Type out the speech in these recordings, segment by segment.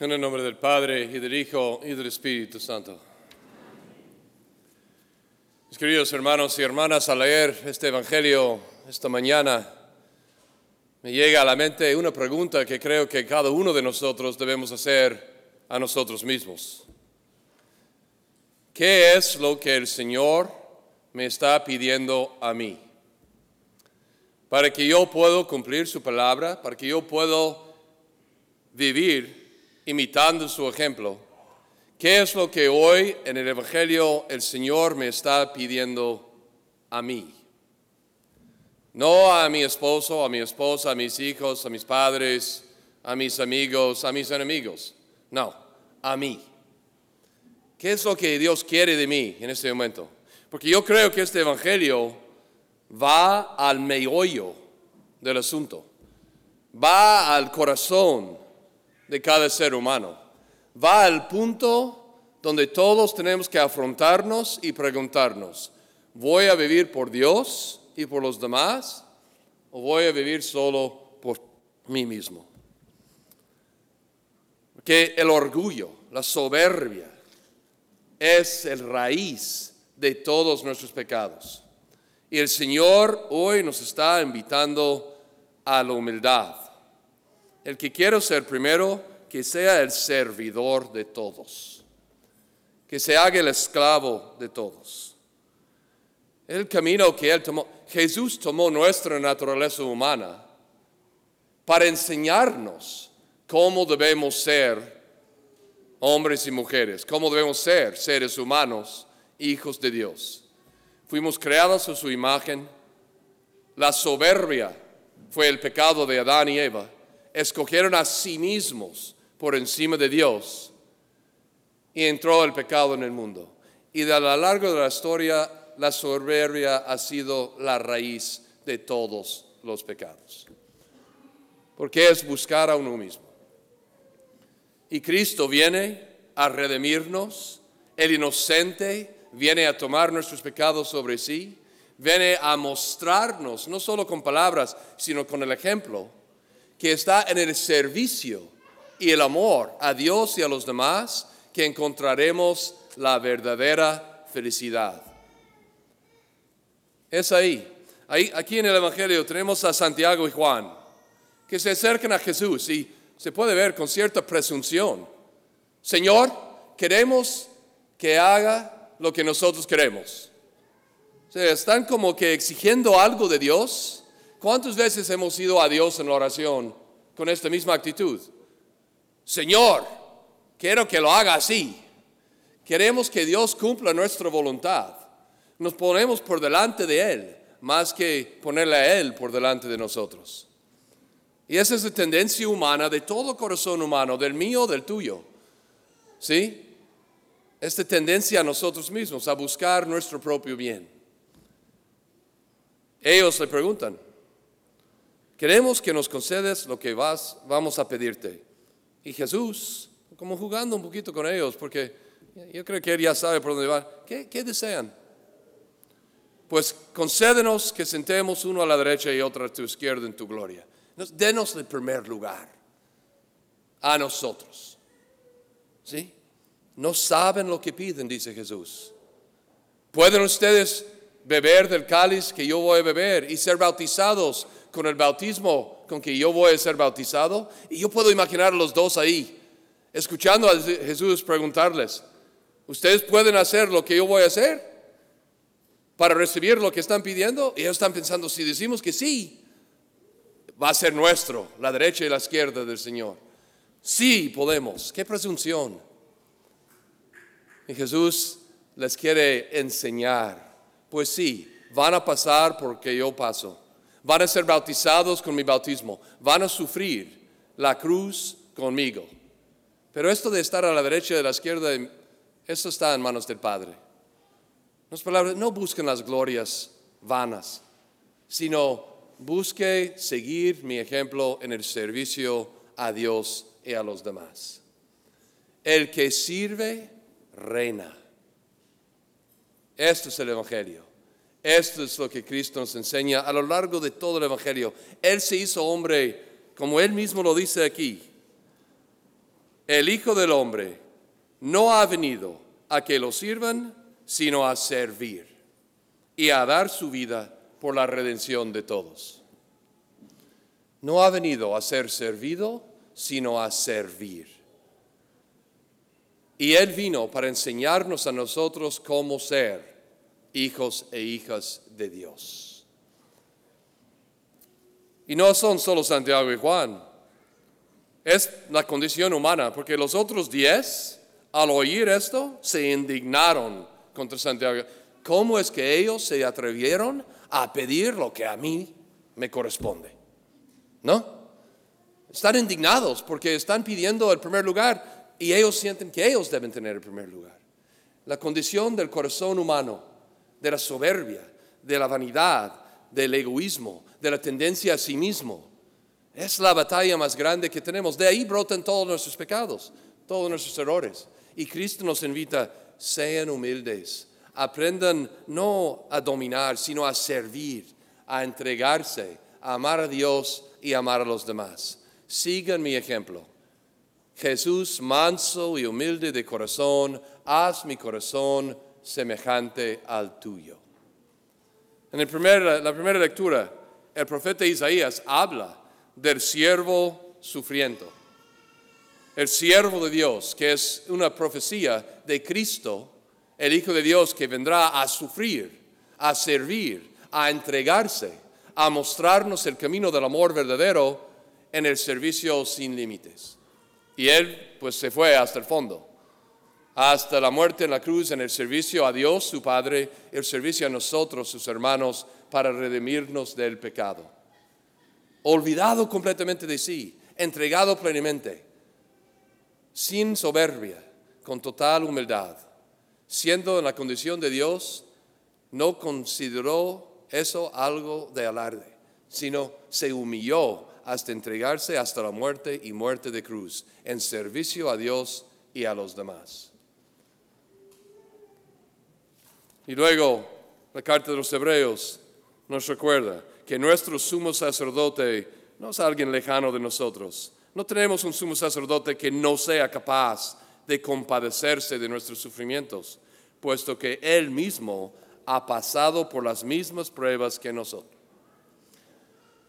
En el nombre del Padre y del Hijo y del Espíritu Santo. Mis queridos hermanos y hermanas, al leer este Evangelio esta mañana, me llega a la mente una pregunta que creo que cada uno de nosotros debemos hacer a nosotros mismos. ¿Qué es lo que el Señor me está pidiendo a mí? Para que yo pueda cumplir su palabra, para que yo pueda vivir imitando su ejemplo, ¿qué es lo que hoy en el Evangelio el Señor me está pidiendo a mí? No a mi esposo, a mi esposa, a mis hijos, a mis padres, a mis amigos, a mis enemigos. No, a mí. ¿Qué es lo que Dios quiere de mí en este momento? Porque yo creo que este Evangelio va al meollo del asunto, va al corazón de cada ser humano. Va al punto donde todos tenemos que afrontarnos y preguntarnos, ¿voy a vivir por Dios y por los demás o voy a vivir solo por mí mismo? Porque el orgullo, la soberbia, es el raíz de todos nuestros pecados. Y el Señor hoy nos está invitando a la humildad el que quiere ser primero, que sea el servidor de todos, que se haga el esclavo de todos. El camino que Él tomó, Jesús tomó nuestra naturaleza humana para enseñarnos cómo debemos ser hombres y mujeres, cómo debemos ser seres humanos, hijos de Dios. Fuimos creados a su imagen. La soberbia fue el pecado de Adán y Eva escogieron a sí mismos por encima de Dios y entró el pecado en el mundo. Y a lo largo de la historia, la soberbia ha sido la raíz de todos los pecados. Porque es buscar a uno mismo. Y Cristo viene a redimirnos, el inocente viene a tomar nuestros pecados sobre sí, viene a mostrarnos, no solo con palabras, sino con el ejemplo, que está en el servicio y el amor a Dios y a los demás, que encontraremos la verdadera felicidad. Es ahí. ahí. Aquí en el Evangelio tenemos a Santiago y Juan, que se acercan a Jesús y se puede ver con cierta presunción. Señor, queremos que haga lo que nosotros queremos. O están como que exigiendo algo de Dios ¿Cuántas veces hemos ido a Dios en la oración con esta misma actitud? Señor, quiero que lo haga así. Queremos que Dios cumpla nuestra voluntad. Nos ponemos por delante de Él más que ponerle a Él por delante de nosotros. Y esa es la tendencia humana de todo corazón humano, del mío, del tuyo. ¿Sí? Esta tendencia a nosotros mismos, a buscar nuestro propio bien. Ellos le preguntan, Queremos que nos concedes lo que vas, vamos a pedirte. Y Jesús, como jugando un poquito con ellos, porque yo creo que él ya sabe por dónde va. ¿Qué, qué desean? Pues concédenos que sentemos uno a la derecha y otro a tu izquierda en tu gloria. Denos el primer lugar a nosotros. ¿Sí? No saben lo que piden, dice Jesús. ¿Pueden ustedes beber del cáliz que yo voy a beber y ser bautizados con el bautismo con que yo voy a ser bautizado. Y yo puedo imaginar a los dos ahí, escuchando a Jesús preguntarles, ¿ustedes pueden hacer lo que yo voy a hacer? Para recibir lo que están pidiendo. Y ellos están pensando, si decimos que sí, va a ser nuestro, la derecha y la izquierda del Señor. Sí, podemos. Qué presunción. Y Jesús les quiere enseñar. Pues sí, van a pasar porque yo paso van a ser bautizados con mi bautismo, van a sufrir la cruz conmigo. Pero esto de estar a la derecha y a la izquierda, esto está en manos del Padre. palabras, no busquen las glorias vanas, sino busque seguir mi ejemplo en el servicio a Dios y a los demás. El que sirve, reina. Esto es el Evangelio. Esto es lo que Cristo nos enseña a lo largo de todo el Evangelio. Él se hizo hombre, como Él mismo lo dice aquí. el Hijo del Hombre no ha venido a que lo sirvan, sino a servir y a dar su vida por la redención de todos. No ha venido a ser servido, sino a servir. Y Él vino para enseñarnos a nosotros cómo ser hijos e hijas de Dios. Y no son solo Santiago y Juan, es la condición humana, porque los otros diez, al oír esto, se indignaron contra Santiago. ¿Cómo es que ellos se atrevieron a pedir lo que a mí me corresponde? ¿No? Están indignados porque están pidiendo el primer lugar y ellos sienten que ellos deben tener el primer lugar. La condición del corazón humano, de la soberbia, de la vanidad, del egoísmo, de la tendencia a sí mismo, es la batalla más grande que tenemos. De ahí brotan todos nuestros pecados, todos nuestros errores. Y Cristo nos invita, sean humildes, aprendan no a dominar, sino a servir, a entregarse, a amar a Dios y amar a los demás. Sigan mi ejemplo. Jesús, manso y humilde de corazón, haz mi corazón semejante al tuyo. En el la primera lectura, el profeta Isaías habla del siervo sufriendo. El siervo de Dios, que es una profecía de Cristo, el Hijo de Dios que vendrá a sufrir, a servir, a entregarse, a mostrarnos el camino del amor verdadero en el servicio sin límites. Y él pues se fue hasta el fondo, hasta la muerte en la cruz, en el servicio a Dios su Padre, el servicio a nosotros, sus hermanos, para redimirnos del pecado. Olvidado completamente de sí, entregado plenamente, sin soberbia, con total humildad siendo en la condición de Dios, no consideró eso algo de alarde, sino se humilló hasta entregarse hasta la muerte y muerte de cruz, en servicio a Dios y a los demás. Y luego, la carta de los Hebreos nos recuerda que nuestro sumo sacerdote no es alguien lejano de nosotros. No tenemos un sumo sacerdote que no sea capaz de compadecerse de nuestros sufrimientos, puesto que Él mismo ha pasado por las mismas pruebas que nosotros.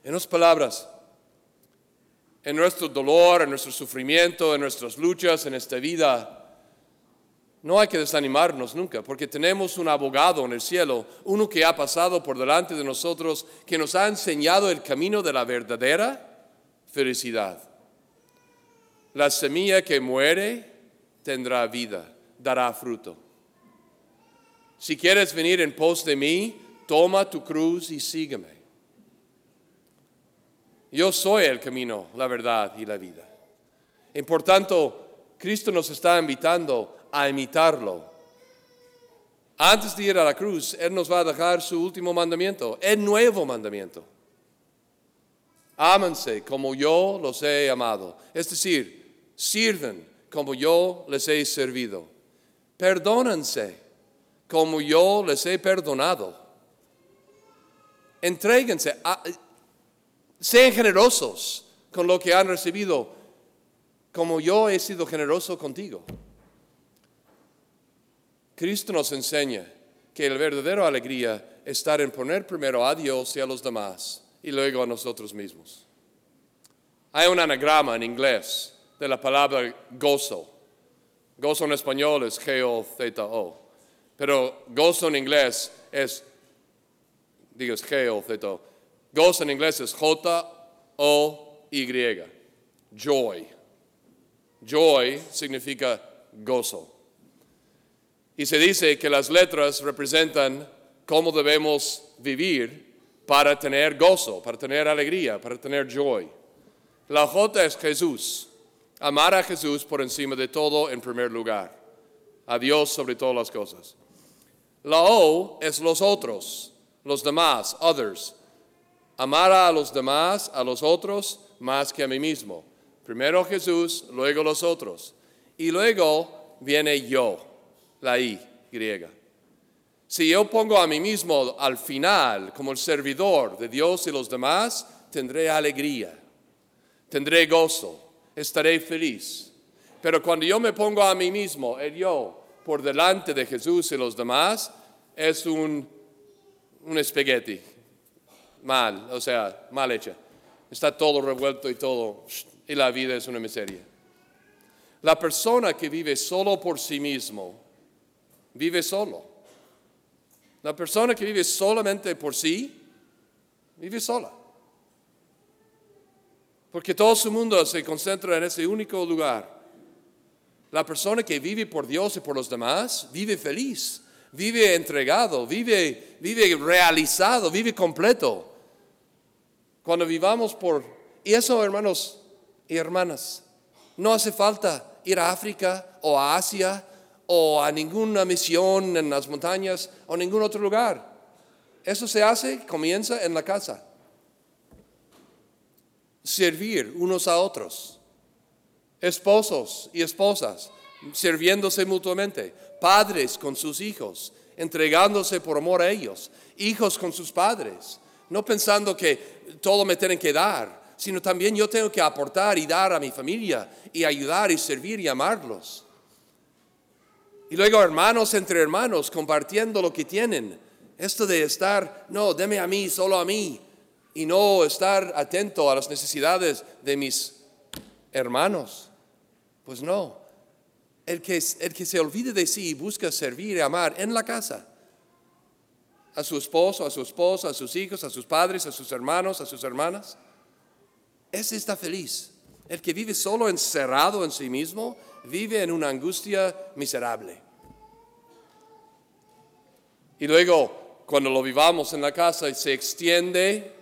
En otras palabras, en nuestro dolor, en nuestro sufrimiento, en nuestras luchas, en esta vida, no hay que desanimarnos nunca, porque tenemos un abogado en el cielo, uno que ha pasado por delante de nosotros, que nos ha enseñado el camino de la verdadera felicidad. La semilla que muere tendrá vida, dará fruto. Si quieres venir en pos de mí, toma tu cruz y sígueme. Yo soy el camino, la verdad y la vida. Y por tanto, Cristo nos está invitando a imitarlo. Antes de ir a la cruz, Él nos va a dejar su último mandamiento, el nuevo mandamiento. Ámense como yo los he amado. Es decir, sirven como yo les he servido. Perdónense como yo les he perdonado. Entréguense, sean generosos con lo que han recibido, como yo he sido generoso contigo. Cristo nos enseña que la verdadera alegría está en poner primero a Dios y a los demás y luego a nosotros mismos. Hay un anagrama en inglés de la palabra gozo. Gozo en español es G-O-Z-O, pero gozo en inglés es, digas G-O-Z-O. Gozo en inglés es J-O-Y, joy. Joy significa gozo. Y se dice que las letras representan cómo debemos vivir para tener gozo, para tener alegría, para tener joy. La J es Jesús. Amar a Jesús por encima de todo en primer lugar. A Dios sobre todas las cosas. La O es los otros, los demás, others. Amar a los demás, a los otros, más que a mí mismo. Primero Jesús, luego los otros. Y luego viene yo, la I griega. Si yo pongo a mí mismo al final como el servidor de Dios y los demás, tendré alegría, tendré gozo, estaré feliz. Pero cuando yo me pongo a mí mismo, el yo, por delante de Jesús y los demás, es un, un espagueti mal, o sea, mal hecha. Está todo revuelto y todo, y la vida es una miseria. La persona que vive solo por sí mismo, vive solo. La persona que vive solamente por sí, vive sola. Porque todo su mundo se concentra en ese único lugar. La persona que vive por Dios y por los demás, vive feliz, vive entregado, vive, vive realizado, vive completo. Cuando vivamos por... Y eso, hermanos y hermanas, no hace falta ir a África o a Asia o a ninguna misión en las montañas o ningún otro lugar. Eso se hace, comienza en la casa. Servir unos a otros. Esposos y esposas, sirviéndose mutuamente. Padres con sus hijos, entregándose por amor a ellos. Hijos con sus padres. No pensando que todo me tienen que dar, sino también yo tengo que aportar y dar a mi familia y ayudar y servir y amarlos. Y luego hermanos entre hermanos compartiendo lo que tienen. Esto de estar, no, deme a mí, solo a mí, y no estar atento a las necesidades de mis hermanos. Pues no. El que, el que se olvide de sí y busca servir y amar en la casa, a su esposo, a su esposa, a sus hijos, a sus padres, a sus hermanos, a sus hermanas, ese está feliz. El que vive solo encerrado en sí mismo vive en una angustia miserable. Y luego, cuando lo vivamos en la casa, se extiende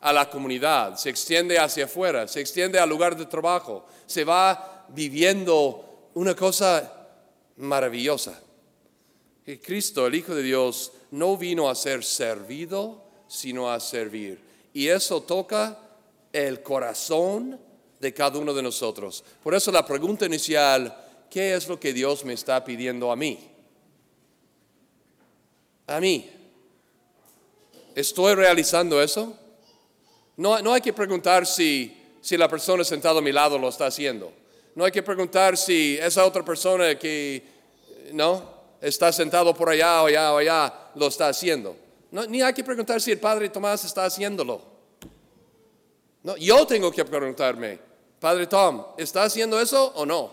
a la comunidad, se extiende hacia afuera, se extiende al lugar de trabajo, se va viviendo una cosa maravillosa. Que Cristo, el Hijo de Dios, no vino a ser servido, sino a servir. Y eso toca el corazón de cada uno de nosotros. Por eso la pregunta inicial, ¿qué es lo que Dios me está pidiendo a mí? A mí. ¿Estoy realizando eso? No, no hay que preguntar si, si la persona sentada a mi lado lo está haciendo. No hay que preguntar si esa otra persona que, ¿no? Está sentado por allá o allá o allá lo está haciendo. Ni hay que preguntar si el Padre Tomás está haciéndolo. No, yo tengo que preguntarme, Padre Tom, ¿está haciendo eso o no?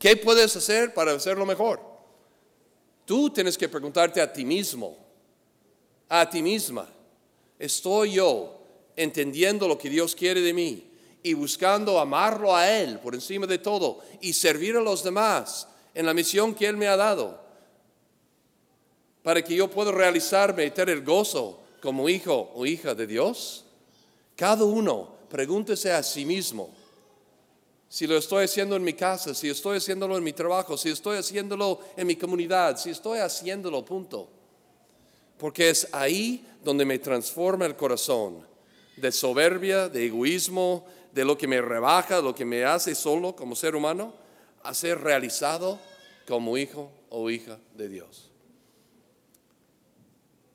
¿Qué puedes hacer para hacerlo mejor? Tú tienes que preguntarte a ti mismo, a ti misma, ¿estoy yo entendiendo lo que Dios quiere de mí y buscando amarlo a Él por encima de todo y servir a los demás en la misión que Él me ha dado? Para que yo pueda realizarme y tener gozo como hijo o hija de Dios. Cada uno pregúntese a sí mismo si lo estoy haciendo en mi casa, si estoy haciéndolo en mi trabajo, si estoy haciéndolo en mi comunidad, si estoy haciéndolo, punto. Porque es ahí donde me transforma el corazón de soberbia, de egoísmo, de lo que me rebaja, lo que me hace solo como ser humano, a ser realizado como hijo o hija de Dios.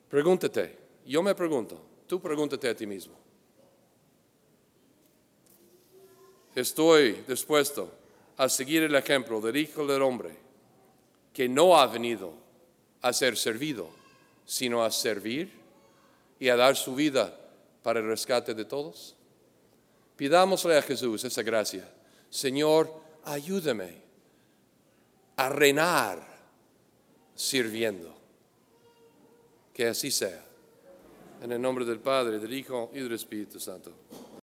Pregúntate, yo me pregunto, tú pregúntate a ti mismo. Estoy dispuesto a seguir el ejemplo del Hijo del Hombre, que no ha venido a ser servido, sino a servir y a dar su vida para el rescate de todos? Pidámosle a Jesús esa gracia. Señor, ayúdame a reinar sirviendo. Que así sea. En el nombre del Padre, del Hijo y del Espíritu Santo.